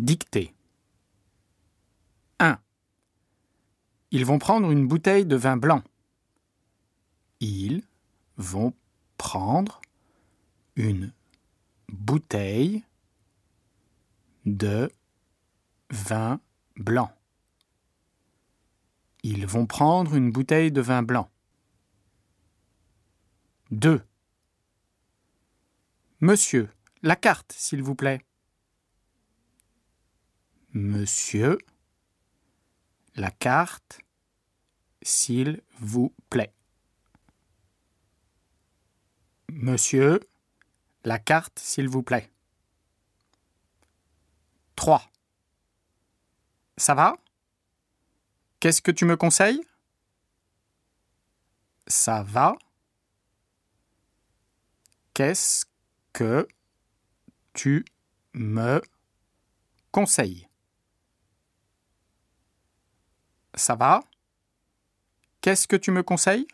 Dictée. 1. Ils vont prendre une bouteille de vin blanc. Ils vont prendre une bouteille de vin blanc. Ils vont prendre une bouteille de vin blanc. 2. Monsieur, la carte, s'il vous plaît. Monsieur, la carte, s'il vous plaît. Monsieur, la carte, s'il vous plaît. 3. Ça va? Qu'est-ce que tu me conseilles? Ça va? Qu'est-ce que tu me conseilles? Ça va? Qu'est-ce que tu me conseilles?